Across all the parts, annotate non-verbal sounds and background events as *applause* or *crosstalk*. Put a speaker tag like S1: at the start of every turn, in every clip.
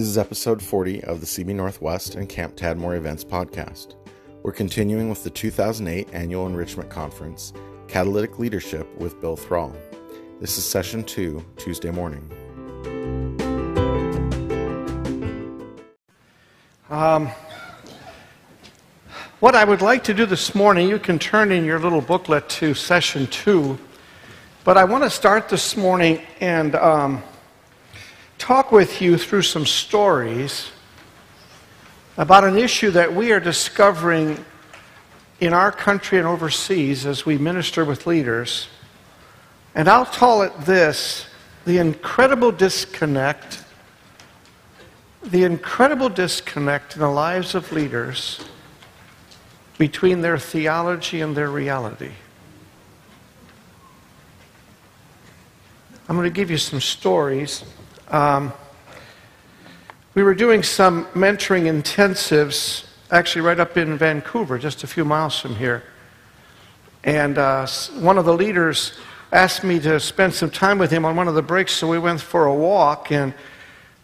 S1: This is episode 40 of the CB Northwest and Camp Tadmor Events podcast. We're continuing with the 2008 Annual Enrichment Conference, Catalytic Leadership with Bill Thrall. This is session two, Tuesday morning.
S2: Um, what I would like to do this morning, you can turn in your little booklet to session two, but I want to start this morning and um, talk with you through some stories about an issue that we are discovering in our country and overseas as we minister with leaders. And I'll call it this the incredible disconnect, the incredible disconnect in the lives of leaders between their theology and their reality. I'm going to give you some stories. Um, we were doing some mentoring intensives, actually, right up in Vancouver, just a few miles from here. And uh, one of the leaders asked me to spend some time with him on one of the breaks, so we went for a walk. And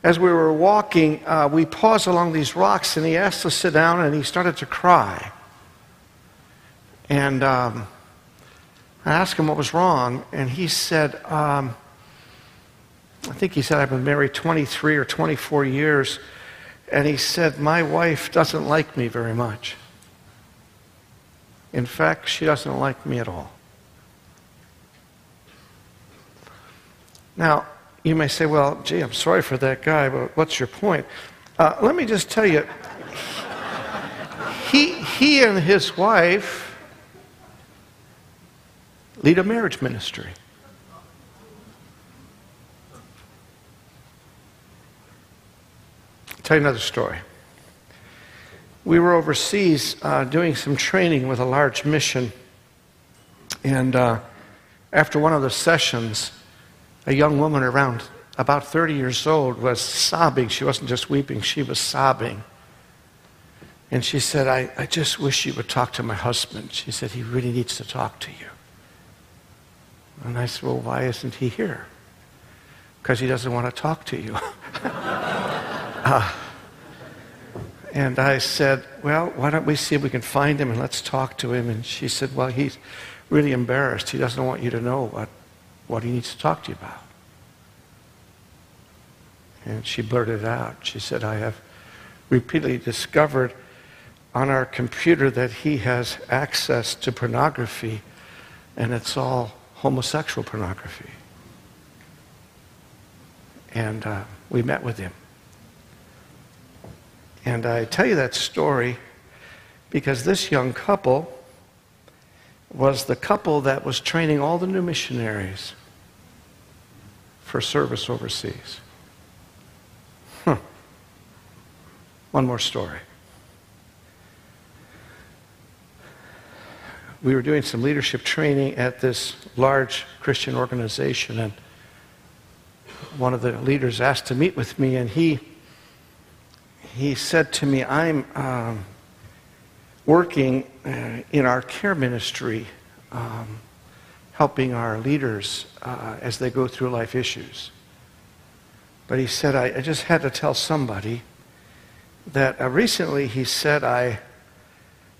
S2: as we were walking, uh, we paused along these rocks, and he asked us to sit down, and he started to cry. And um, I asked him what was wrong, and he said, um, I think he said, I've been married 23 or 24 years. And he said, My wife doesn't like me very much. In fact, she doesn't like me at all. Now, you may say, Well, gee, I'm sorry for that guy, but what's your point? Uh, let me just tell you, he, he and his wife, lead a marriage ministry. Tell you another story. We were overseas uh, doing some training with a large mission, and uh, after one of the sessions, a young woman around about 30 years old was sobbing. She wasn't just weeping, she was sobbing. And she said, I, I just wish you would talk to my husband. She said, He really needs to talk to you. And I said, Well, why isn't he here? Because he doesn't want to talk to you. *laughs* uh, *sighs* and I said, Well, why don't we see if we can find him and let's talk to him? And she said, Well, he's really embarrassed. He doesn't want you to know what, what he needs to talk to you about. And she blurted out. She said, I have repeatedly discovered on our computer that he has access to pornography, and it's all homosexual pornography. And uh, we met with him. And I tell you that story because this young couple was the couple that was training all the new missionaries for service overseas. Huh. One more story. we were doing some leadership training at this large Christian organization, and one of the leaders asked to meet with me, and he he said to me, "I'm um, working uh, in our care ministry, um, helping our leaders uh, as they go through life issues." But he said, "I, I just had to tell somebody that uh, recently." He said, "I."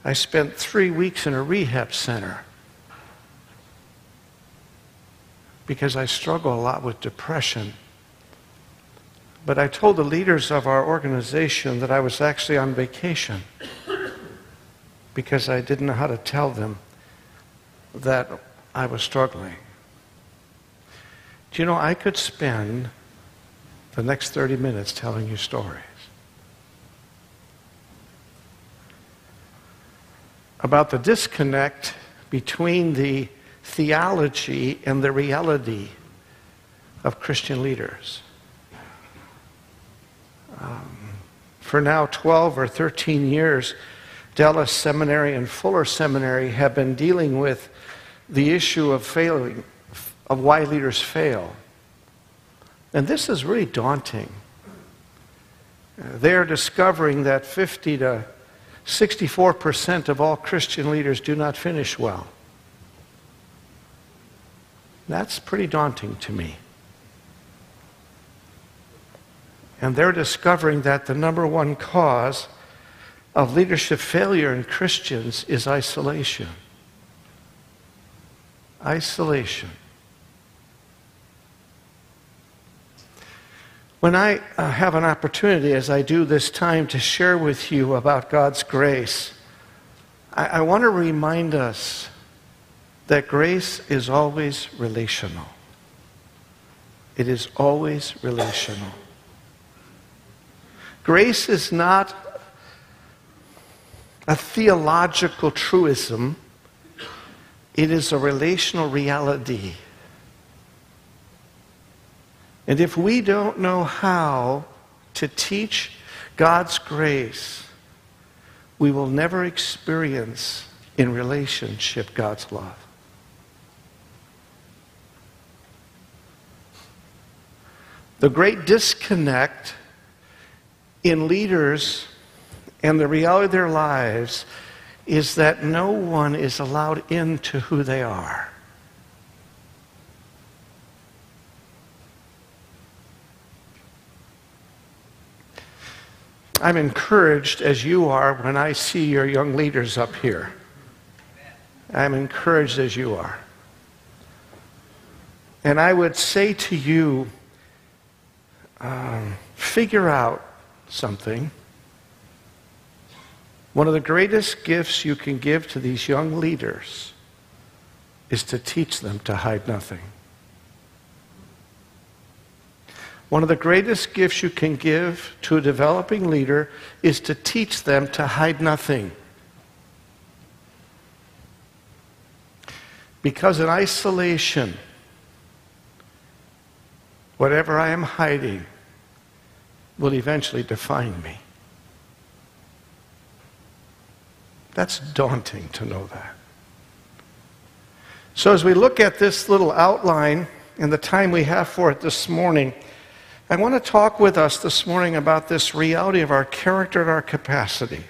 S2: I spent three weeks in a rehab center because I struggle a lot with depression. But I told the leaders of our organization that I was actually on vacation because I didn't know how to tell them that I was struggling. Do you know, I could spend the next 30 minutes telling you stories. about the disconnect between the theology and the reality of Christian leaders. Um, for now 12 or 13 years, Dallas Seminary and Fuller Seminary have been dealing with the issue of failing, of why leaders fail. And this is really daunting. They're discovering that 50 to 64% of all Christian leaders do not finish well. That's pretty daunting to me. And they're discovering that the number one cause of leadership failure in Christians is isolation. Isolation. When I uh, have an opportunity, as I do this time, to share with you about God's grace, I, I want to remind us that grace is always relational. It is always relational. Grace is not a theological truism, it is a relational reality. And if we don't know how to teach God's grace, we will never experience in relationship God's love. The great disconnect in leaders and the reality of their lives is that no one is allowed into who they are. I'm encouraged as you are when I see your young leaders up here. I'm encouraged as you are. And I would say to you, um, figure out something. One of the greatest gifts you can give to these young leaders is to teach them to hide nothing. One of the greatest gifts you can give to a developing leader is to teach them to hide nothing. Because in isolation, whatever I am hiding will eventually define me. That's daunting to know that. So, as we look at this little outline and the time we have for it this morning, I want to talk with us this morning about this reality of our character and our capacity.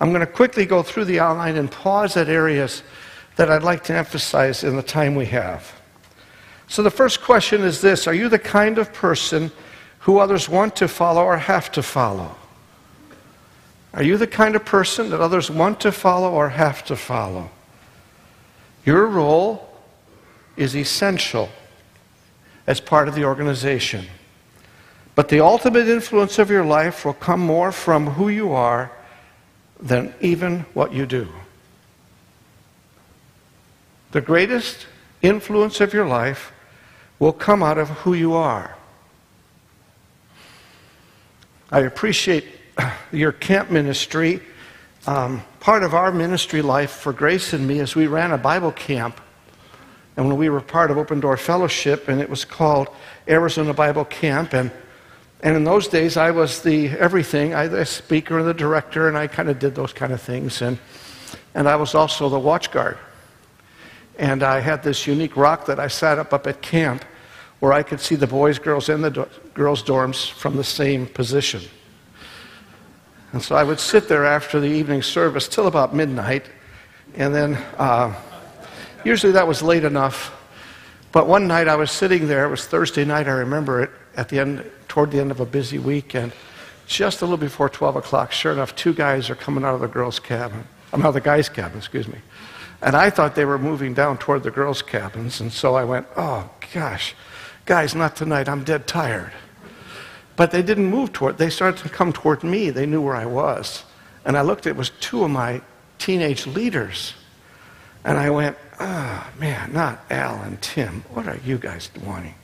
S2: I'm going to quickly go through the outline and pause at areas that I'd like to emphasize in the time we have. So, the first question is this Are you the kind of person who others want to follow or have to follow? Are you the kind of person that others want to follow or have to follow? Your role is essential as part of the organization. But the ultimate influence of your life will come more from who you are than even what you do. The greatest influence of your life will come out of who you are. I appreciate *clears throat* your camp ministry. Um, part of our ministry life for Grace and me is we ran a Bible camp. And when we were part of Open Door Fellowship, and it was called Arizona Bible Camp, and and in those days, I was the everything. I the speaker and the director, and I kind of did those kind of things. And, and I was also the watch guard. And I had this unique rock that I sat up up at camp where I could see the boys, girls, and the do- girls' dorms from the same position. And so I would sit there after the evening service till about midnight. And then uh, usually that was late enough. But one night I was sitting there, it was Thursday night, I remember it, at the end, toward the end of a busy week, and just a little before 12 o'clock, sure enough, two guys are coming out of the girls' cabin. I'm out of the guys' cabin, excuse me. And I thought they were moving down toward the girls' cabins, and so I went, oh gosh, guys, not tonight, I'm dead tired. But they didn't move toward, they started to come toward me. They knew where I was. And I looked, it was two of my teenage leaders. And I went, oh man, not Al and Tim. What are you guys wanting?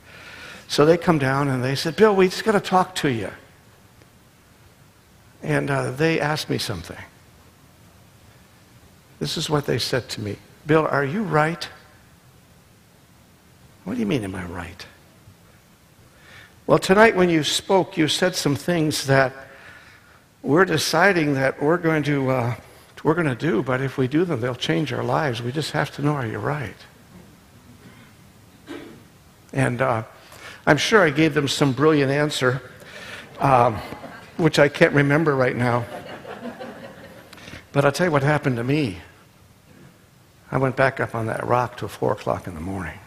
S2: So they come down and they said, Bill, we just got to talk to you. And uh, they asked me something. This is what they said to me Bill, are you right? What do you mean, am I right? Well, tonight when you spoke, you said some things that we're deciding that we're going to, uh, we're going to do, but if we do them, they'll change our lives. We just have to know, are you right? And uh, I'm sure I gave them some brilliant answer, um, which I can't remember right now. But I'll tell you what happened to me. I went back up on that rock till 4 o'clock in the morning.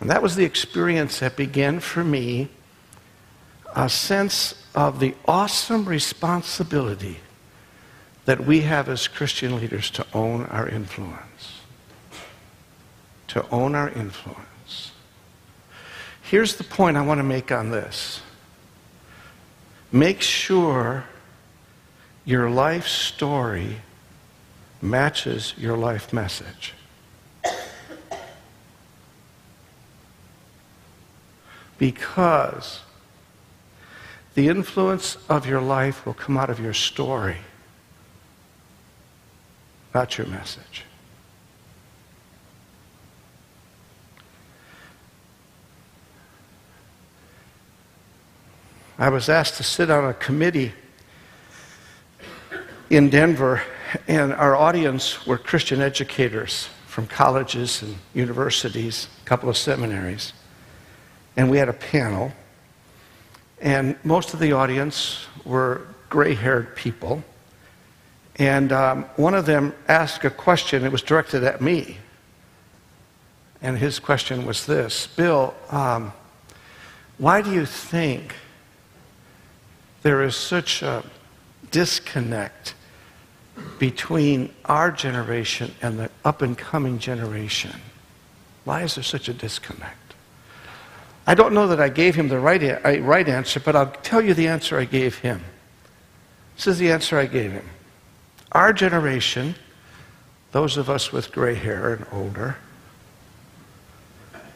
S2: And that was the experience that began for me a sense of the awesome responsibility that we have as Christian leaders to own our influence. To own our influence. Here's the point I want to make on this make sure your life story matches your life message. Because the influence of your life will come out of your story, not your message. I was asked to sit on a committee in Denver, and our audience were Christian educators from colleges and universities, a couple of seminaries. And we had a panel, and most of the audience were gray haired people. And um, one of them asked a question, it was directed at me. And his question was this Bill, um, why do you think there is such a disconnect between our generation and the up and coming generation. Why is there such a disconnect? I don't know that I gave him the right, right answer, but I'll tell you the answer I gave him. This is the answer I gave him. Our generation, those of us with gray hair and older,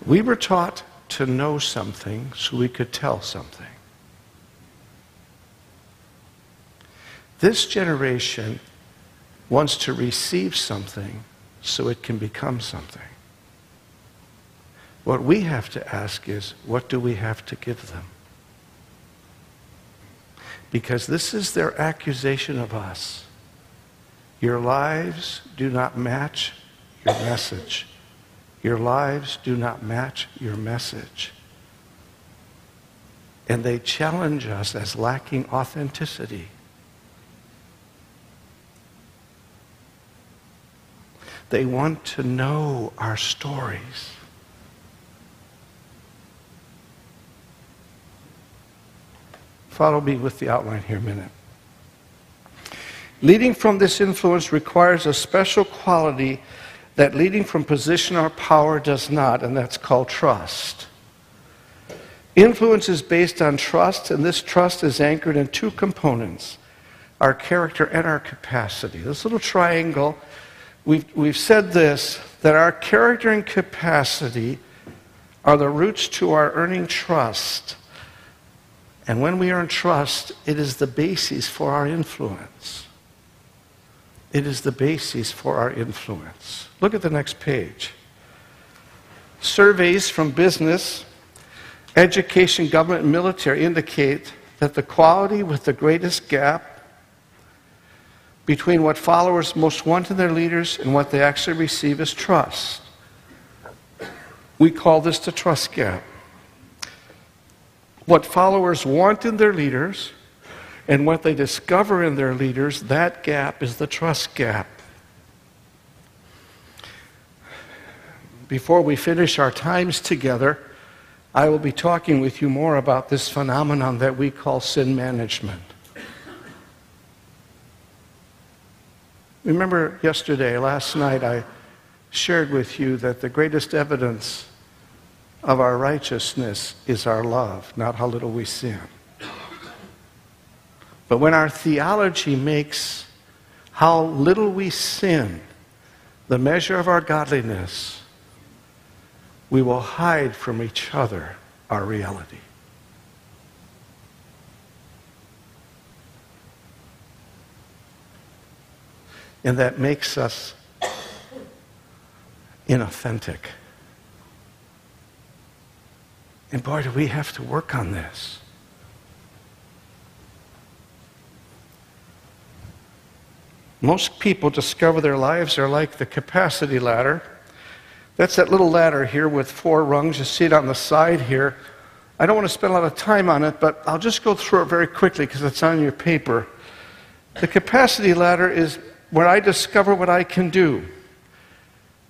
S2: we were taught to know something so we could tell something. This generation wants to receive something so it can become something. What we have to ask is, what do we have to give them? Because this is their accusation of us. Your lives do not match your message. Your lives do not match your message. And they challenge us as lacking authenticity. They want to know our stories. Follow me with the outline here a minute. Leading from this influence requires a special quality that leading from position or power does not, and that's called trust. Influence is based on trust, and this trust is anchored in two components our character and our capacity. This little triangle We've, we've said this that our character and capacity are the roots to our earning trust. And when we earn trust, it is the basis for our influence. It is the basis for our influence. Look at the next page. Surveys from business, education, government, and military indicate that the quality with the greatest gap between what followers most want in their leaders and what they actually receive is trust. We call this the trust gap. What followers want in their leaders and what they discover in their leaders, that gap is the trust gap. Before we finish our times together, I will be talking with you more about this phenomenon that we call sin management. Remember yesterday, last night, I shared with you that the greatest evidence of our righteousness is our love, not how little we sin. But when our theology makes how little we sin the measure of our godliness, we will hide from each other our reality. and that makes us inauthentic. And boy, do we have to work on this. Most people discover their lives are like the capacity ladder. That's that little ladder here with four rungs. You see it on the side here. I don't want to spend a lot of time on it, but I'll just go through it very quickly because it's on your paper. The capacity ladder is where I discover what I can do.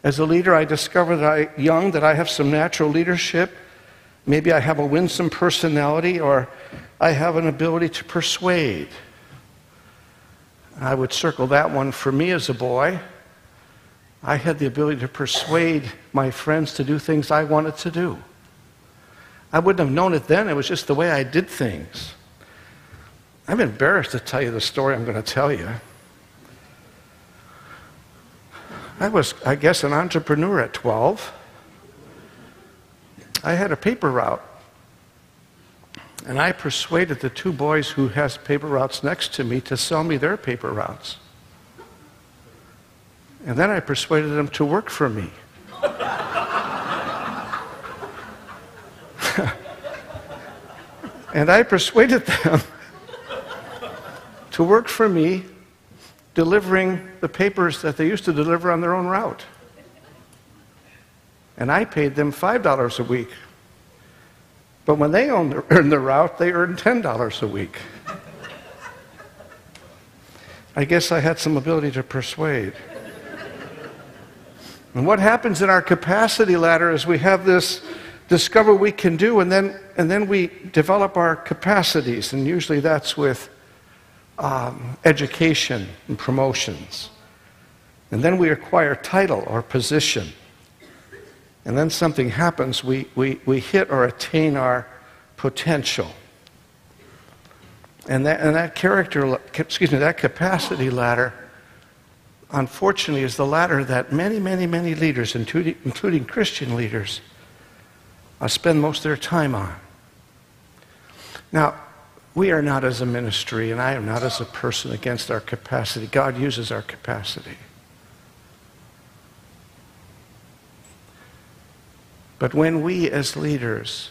S2: As a leader, I discover that I, young, that I have some natural leadership. Maybe I have a winsome personality, or I have an ability to persuade. I would circle that one for me as a boy. I had the ability to persuade my friends to do things I wanted to do. I wouldn't have known it then, it was just the way I did things. I'm embarrassed to tell you the story I'm going to tell you. I was, I guess, an entrepreneur at 12. I had a paper route. And I persuaded the two boys who has paper routes next to me to sell me their paper routes. And then I persuaded them to work for me. *laughs* and I persuaded them to work for me delivering the papers that they used to deliver on their own route. And I paid them $5 a week. But when they *laughs* earned the route, they earned $10 a week. I guess I had some ability to persuade. And what happens in our capacity ladder is we have this discover we can do, and then, and then we develop our capacities, and usually that's with um, education and promotions. And then we acquire title or position. And then something happens, we, we, we hit or attain our potential. And that, and that character, excuse me, that capacity ladder, unfortunately, is the ladder that many, many, many leaders, including, including Christian leaders, uh, spend most of their time on. Now, we are not as a ministry, and I am not as a person against our capacity. God uses our capacity. But when we as leaders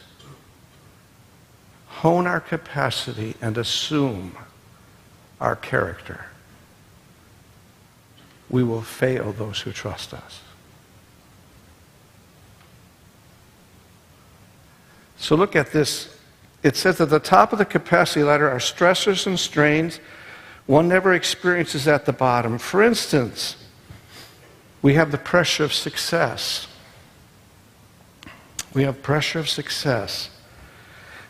S2: hone our capacity and assume our character, we will fail those who trust us. So look at this it says at the top of the capacity ladder are stressors and strains one never experiences at the bottom. For instance, we have the pressure of success. We have pressure of success.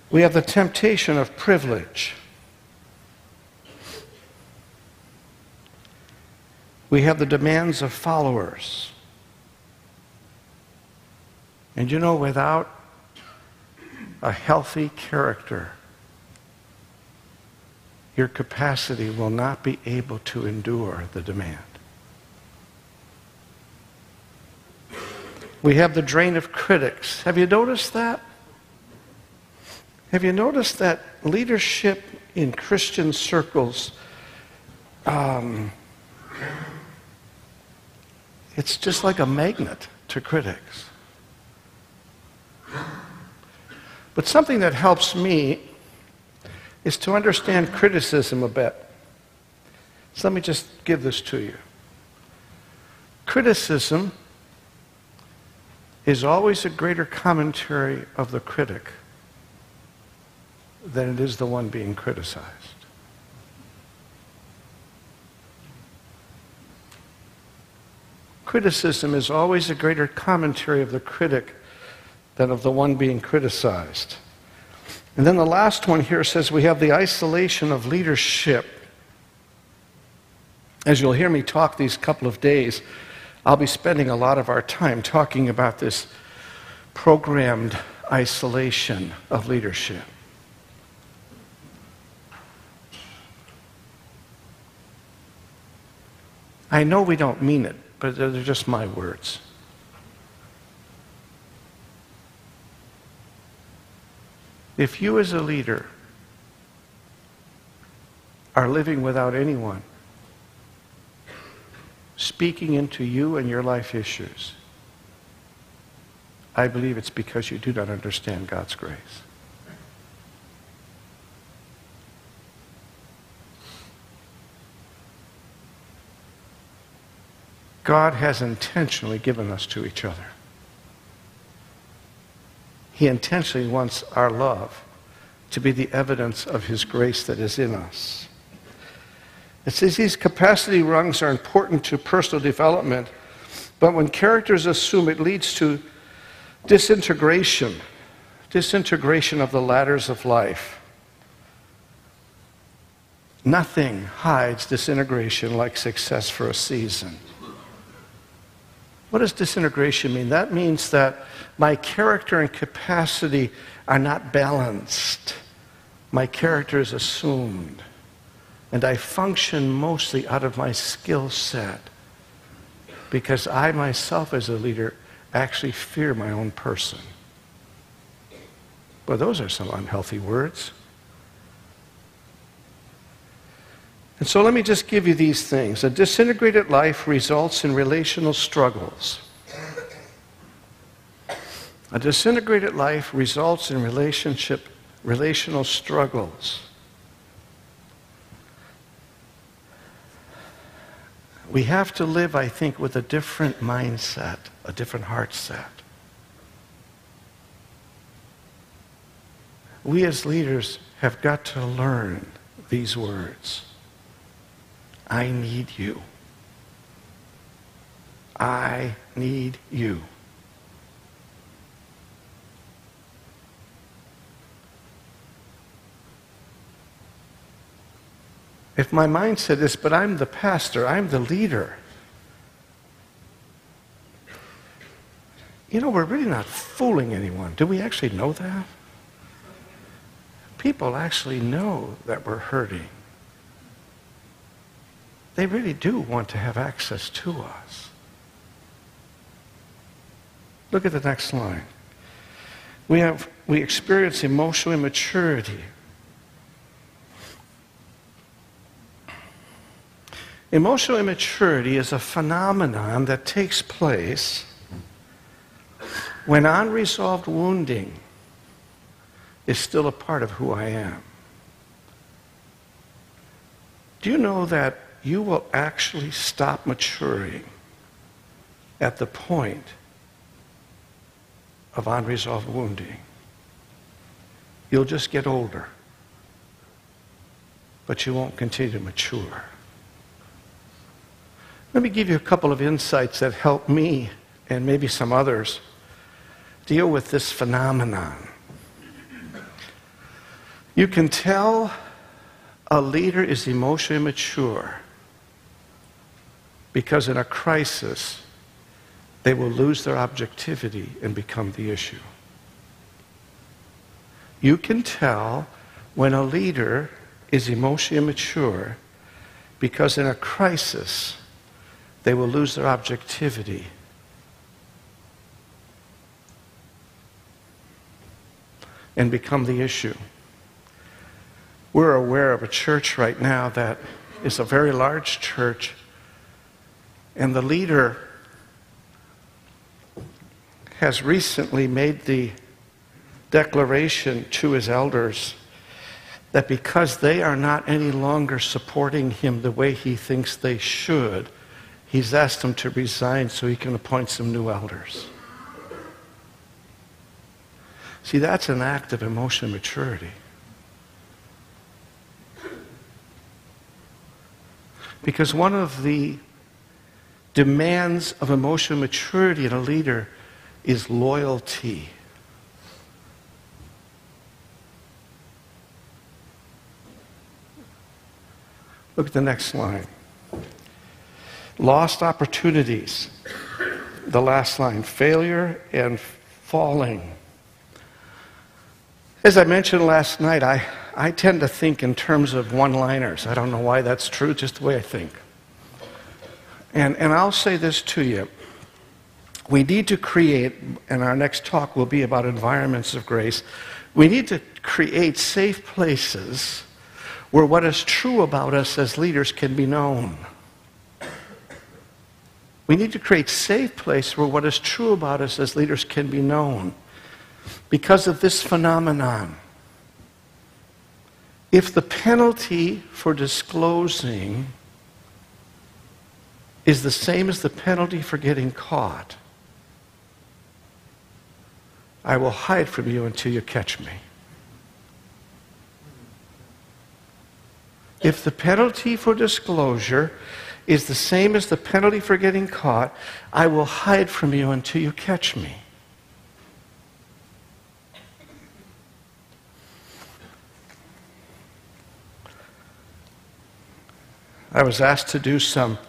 S2: We have the temptation of privilege. We have the demands of followers. And you know, without a healthy character, your capacity will not be able to endure the demand. We have the drain of critics. Have you noticed that? Have you noticed that leadership in Christian circles, um, it's just like a magnet to critics. But something that helps me is to understand criticism a bit. So let me just give this to you. Criticism is always a greater commentary of the critic than it is the one being criticized. Criticism is always a greater commentary of the critic than of the one being criticized. And then the last one here says we have the isolation of leadership. As you'll hear me talk these couple of days, I'll be spending a lot of our time talking about this programmed isolation of leadership. I know we don't mean it, but they're just my words. If you, as a leader, are living without anyone speaking into you and your life issues, I believe it's because you do not understand God's grace. God has intentionally given us to each other. He intentionally wants our love to be the evidence of His grace that is in us. It says these capacity rungs are important to personal development, but when characters assume it leads to disintegration, disintegration of the ladders of life. Nothing hides disintegration like success for a season. What does disintegration mean? That means that my character and capacity are not balanced. My character is assumed. And I function mostly out of my skill set because I myself, as a leader, actually fear my own person. Well, those are some unhealthy words. And so let me just give you these things. A disintegrated life results in relational struggles. A disintegrated life results in relationship relational struggles. We have to live, I think, with a different mindset, a different heart set. We as leaders have got to learn these words. I need you. I need you. If my mindset is, but I'm the pastor, I'm the leader, you know, we're really not fooling anyone. Do we actually know that? People actually know that we're hurting. They really do want to have access to us. Look at the next line. We, have, we experience emotional immaturity. Emotional immaturity is a phenomenon that takes place when unresolved wounding is still a part of who I am. Do you know that you will actually stop maturing at the point of unresolved wounding. You'll just get older, but you won't continue to mature. Let me give you a couple of insights that help me and maybe some others deal with this phenomenon. You can tell a leader is emotionally mature because in a crisis, they will lose their objectivity and become the issue. You can tell when a leader is emotionally mature because in a crisis, they will lose their objectivity. And become the issue. We're aware of a church right now that is a very large church and the leader has recently made the declaration to his elders that because they are not any longer supporting him the way he thinks they should, he's asked them to resign so he can appoint some new elders. See, that's an act of emotional maturity. Because one of the demands of emotional maturity in a leader is loyalty. Look at the next line. Lost opportunities. The last line failure and falling. As I mentioned last night, I, I tend to think in terms of one liners. I don't know why that's true, just the way I think. And, and I'll say this to you. We need to create, and our next talk will be about environments of grace. We need to create safe places where what is true about us as leaders can be known. We need to create safe places where what is true about us as leaders can be known because of this phenomenon. If the penalty for disclosing is the same as the penalty for getting caught. I will hide from you until you catch me. If the penalty for disclosure is the same as the penalty for getting caught, I will hide from you until you catch me. I was asked to do some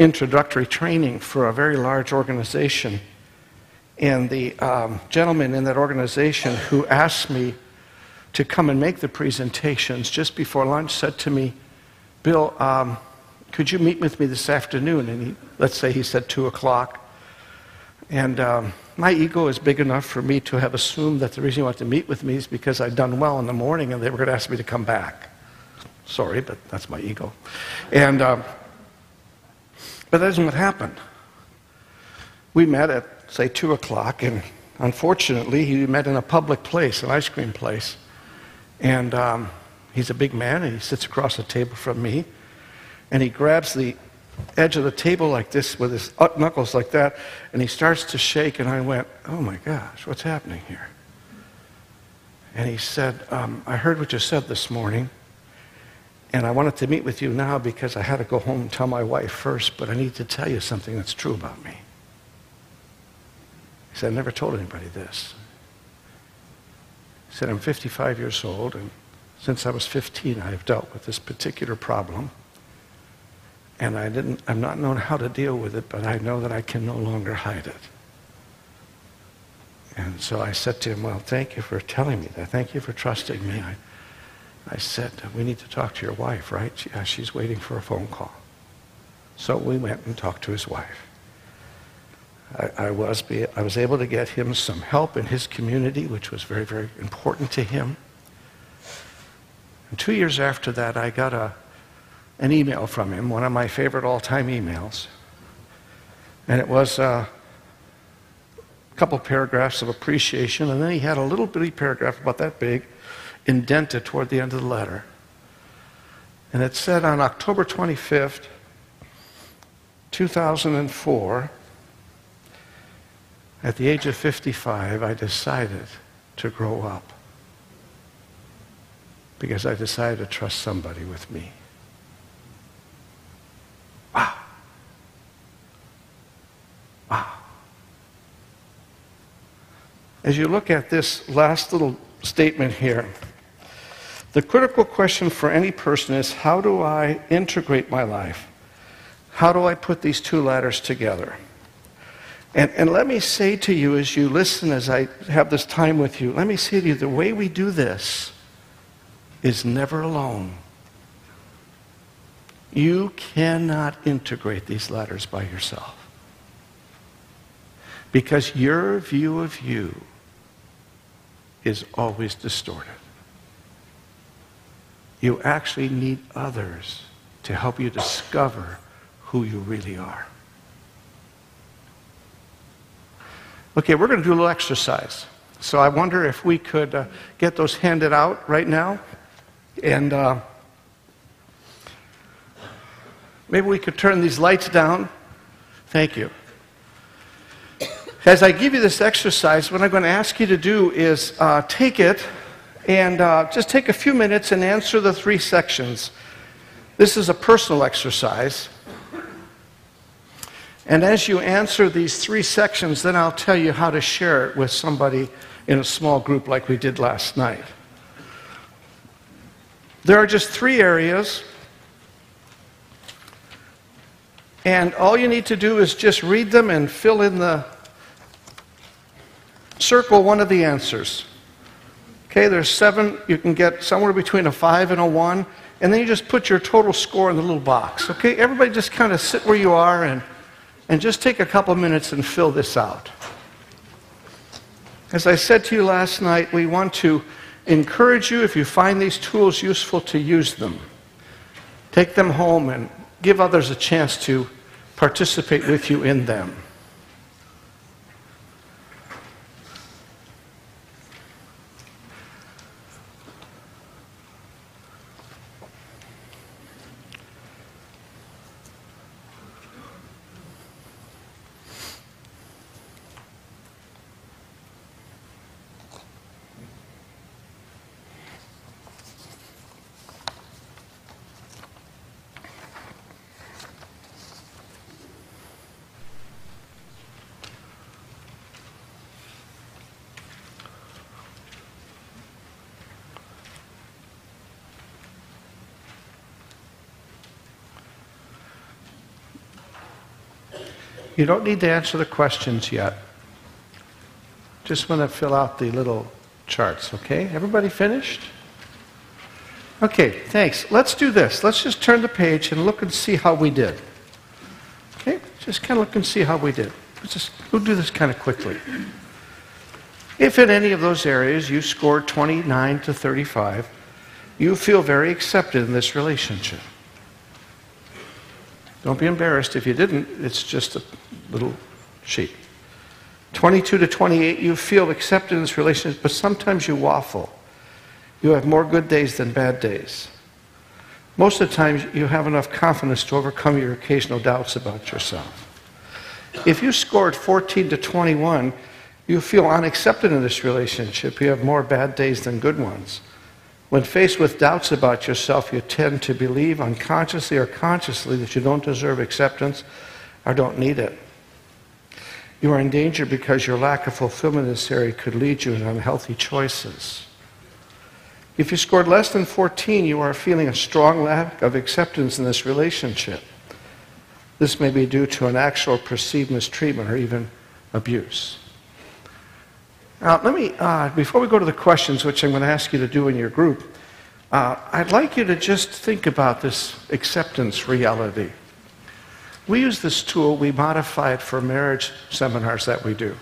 S2: introductory training for a very large organization. And the um, gentleman in that organization who asked me to come and make the presentations just before lunch said to me, Bill, um, could you meet with me this afternoon? And he, let's say he said 2 o'clock. And um, my ego is big enough for me to have assumed that the reason he wanted to meet with me is because I'd done well in the morning and they were going to ask me to come back. Sorry, but that's my ego. And, um, but that isn't what happened. We met at, say, 2 o'clock, and unfortunately, he met in a public place, an ice cream place. And um, he's a big man, and he sits across the table from me, and he grabs the edge of the table like this with his knuckles like that, and he starts to shake, and I went, Oh my gosh, what's happening here? And he said, um, I heard what you said this morning. And I wanted to meet with you now because I had to go home and tell my wife first, but I need to tell you something that's true about me. He said, I never told anybody this. He said, I'm 55 years old, and since I was 15, I have dealt with this particular problem. And I didn't, I've not known how to deal with it, but I know that I can no longer hide it. And so I said to him, Well, thank you for telling me that. Thank you for trusting me. I, I said, We need to talk to your wife, right? Yeah, uh, she's waiting for a phone call. So we went and talked to his wife. I, I, was, be, I was able to get him some help in his community, which was very, very important to him. And two years after that, I got a, an email from him, one of my favorite all time emails. And it was uh, a couple paragraphs of appreciation, and then he had a little bitty paragraph about that big indented toward the end of the letter. And it said on October 25th, 2004, at the age of 55, I decided to grow up because I decided to trust somebody with me. Wow. Wow. As you look at this last little statement here, the critical question for any person is how do I integrate my life? How do I put these two ladders together? And, and let me say to you as you listen, as I have this time with you, let me say to you the way we do this is never alone. You cannot integrate these letters by yourself. Because your view of you is always distorted. You actually need others to help you discover who you really are. Okay, we're going to do a little exercise. So I wonder if we could uh, get those handed out right now. And uh, maybe we could turn these lights down. Thank you. As I give you this exercise, what I'm going to ask you to do is uh, take it and uh, just take a few minutes and answer the three sections. This is a personal exercise. And as you answer these three sections, then I'll tell you how to share it with somebody in a small group like we did last night. There are just three areas. And all you need to do is just read them and fill in the circle one of the answers. Okay, there's seven. You can get somewhere between a five and a one. And then you just put your total score in the little box. Okay, everybody just kind of sit where you are and, and just take a couple minutes and fill this out. As I said to you last night, we want to encourage you, if you find these tools useful, to use them. Take them home and give others a chance to participate with you in them. You don't need to answer the questions yet. Just want to fill out the little charts, okay? Everybody finished? Okay, thanks. Let's do this. Let's just turn the page and look and see how we did. Okay? Just kind of look and see how we did. Let's just, we'll do this kind of quickly. If in any of those areas you scored 29 to 35, you feel very accepted in this relationship. Don't be embarrassed if you didn't, it's just a little sheet. 22 to 28, you feel accepted in this relationship, but sometimes you waffle. You have more good days than bad days. Most of the time, you have enough confidence to overcome your occasional doubts about yourself. If you scored 14 to 21, you feel unaccepted in this relationship. You have more bad days than good ones. When faced with doubts about yourself, you tend to believe unconsciously or consciously that you don't deserve acceptance or don't need it. You are in danger because your lack of fulfillment in this area could lead you to unhealthy choices. If you scored less than 14, you are feeling a strong lack of acceptance in this relationship. This may be due to an actual perceived mistreatment or even abuse. Now, let me, uh, before we go to the questions, which I'm going to ask you to do in your group, uh, I'd like you to just think about this acceptance reality. We use this tool, we modify it for marriage seminars that we do.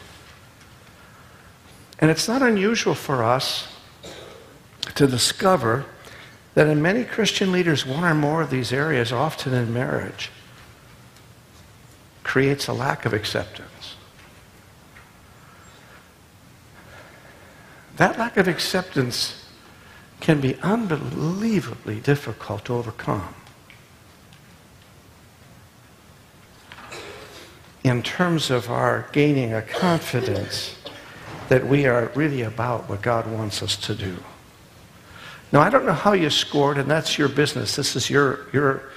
S2: And it's not unusual for us to discover that in many Christian leaders, one or more of these areas, often in marriage, creates a lack of acceptance. That lack of acceptance can be unbelievably difficult to overcome. in terms of our gaining a confidence that we are really about what God wants us to do. Now, I don't know how you scored, and that's your business. This is your, your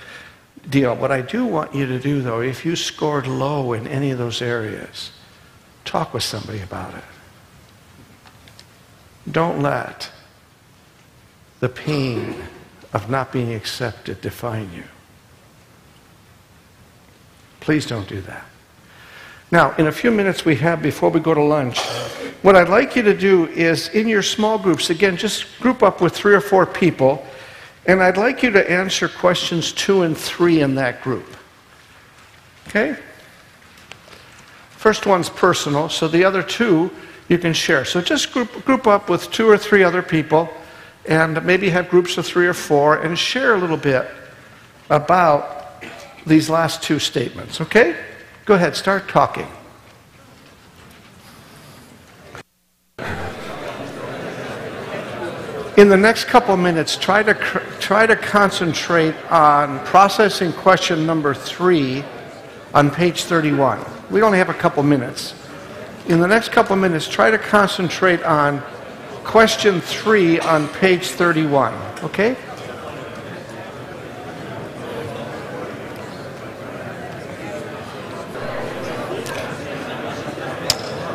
S2: deal. What I do want you to do, though, if you scored low in any of those areas, talk with somebody about it. Don't let the pain of not being accepted define you. Please don't do that. Now, in a few minutes we have before we go to lunch, what I'd like you to do is in your small groups, again, just group up with three or four people, and I'd like you to answer questions two and three in that group. Okay? First one's personal, so the other two you can share. So just group, group up with two or three other people, and maybe have groups of three or four, and share a little bit about these last two statements, okay? Go ahead, start talking. In the next couple minutes, try to, try to concentrate on processing question number three on page 31. We only have a couple minutes. In the next couple of minutes, try to concentrate on question three on page 31. Okay?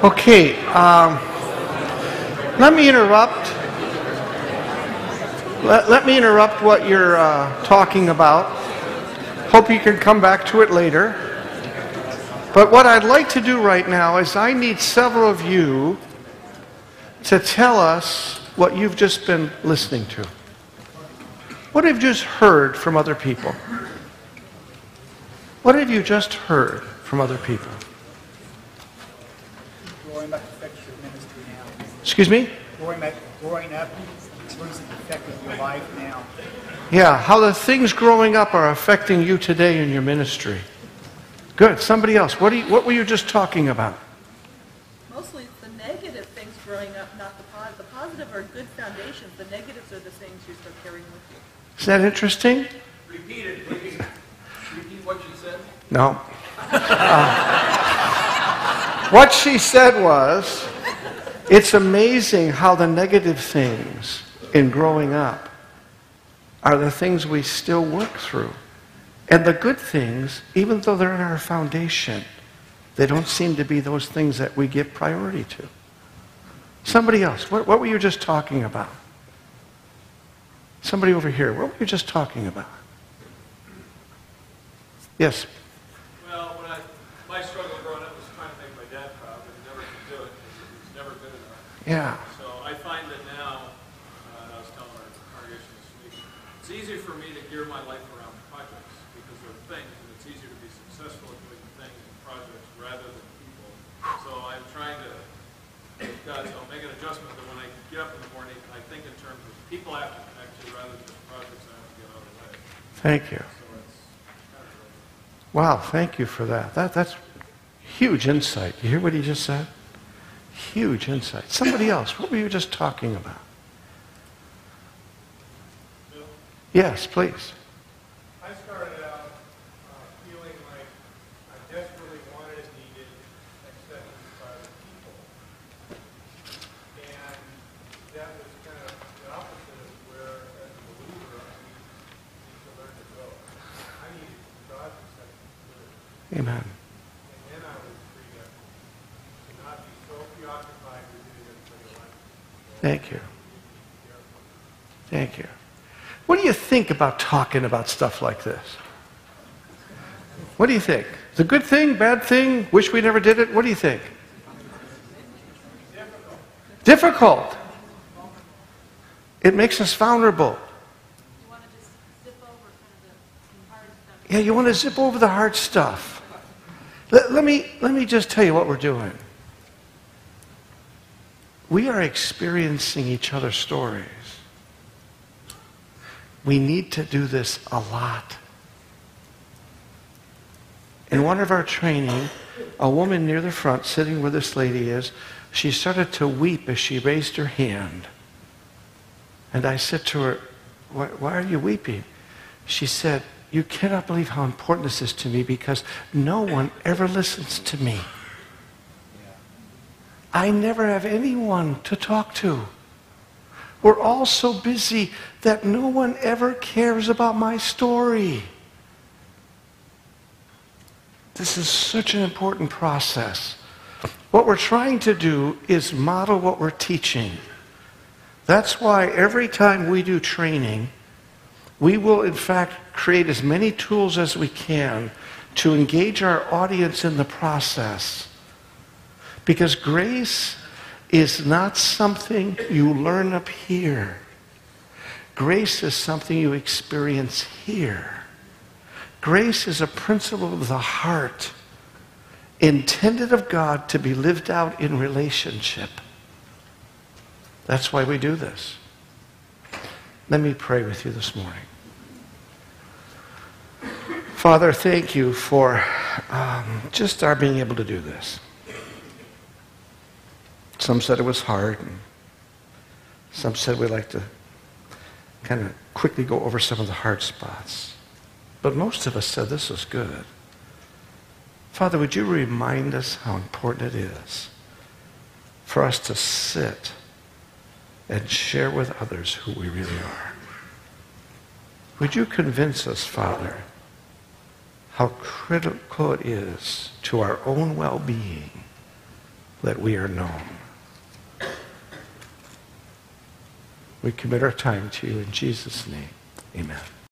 S2: Okay, um, let me interrupt. Let, let me interrupt what you're uh, talking about. Hope you can come back to it later. But what I'd like to do right now is I need several of you to tell us what you've just been listening to. What have you just heard from other people? What have you just heard from other people? Excuse me?
S3: Growing up, growing up, what is it affecting your life now?
S2: Yeah, how the things growing up are affecting you today in your ministry. Good. Somebody else. What, you, what were you just talking about?
S4: Mostly the negative things growing up, not the positive. The positive are good foundations. The negatives are the things you start carrying with you.
S2: Is that interesting?
S5: Repeat it, please. Repeat what you said.
S2: No. Uh, what she said was, it's amazing how the negative things in growing up are the things we still work through. And the good things, even though they're in our foundation, they don't seem to be those things that we give priority to. Somebody else, what, what were you just talking about? Somebody over here, what were you just talking about? Yes?
S5: Well, when I, my struggle growing up was trying to make my dad proud, but never could do it because it was never good enough.
S2: Yeah.
S5: So I find that now, uh, I was telling our congregation this week, it's easier for me to gear my life around it's easier to be successful at doing things and projects rather than people. So I'm trying to, God, so make an adjustment that when I get up in the morning, I think in terms of people I have to connect to rather than just projects I have to get out of the way.
S2: Thank you.
S5: So kind of
S2: Wow, thank you for that. that. That's huge insight. You hear what he just said? Huge insight. Somebody else, what were you just talking about? Yes, please.
S6: I started out uh, feeling like I desperately wanted, needed acceptance by the people. And that was kind of the opposite of where, as a believer, I need, need to learn to go. I needed God's acceptance first.
S2: Amen.
S6: And then I was free to, to not be so preoccupied with doing everybody else.
S2: Thank you. Thank you. What do you think about talking about stuff like this? What do you think? A good thing, bad thing? Wish we never did it? What do you think? Difficult. Difficult. It makes us vulnerable.
S7: The.
S2: Yeah, you want to zip over the hard stuff. Let, let, me, let me just tell you what we're doing. We are experiencing each other's stories. We need to do this a lot. In one of our training, a woman near the front, sitting where this lady is, she started to weep as she raised her hand. And I said to her, why, why are you weeping? She said, You cannot believe how important this is to me because no one ever listens to me. I never have anyone to talk to. We're all so busy that no one ever cares about my story. This is such an important process. What we're trying to do is model what we're teaching. That's why every time we do training, we will in fact create as many tools as we can to engage our audience in the process. Because grace is not something you learn up here. Grace is something you experience here. Grace is a principle of the heart intended of God to be lived out in relationship. That's why we do this. Let me pray with you this morning. Father, thank you for um, just our being able to do this. Some said it was hard. Some said we like to kind of quickly go over some of the hard spots. But most of us said this was good. Father, would you remind us how important it is for us to sit and share with others who we really are? Would you convince us, Father, how critical it is to our own well-being that we are known? We commit our time to you in Jesus' name. Amen.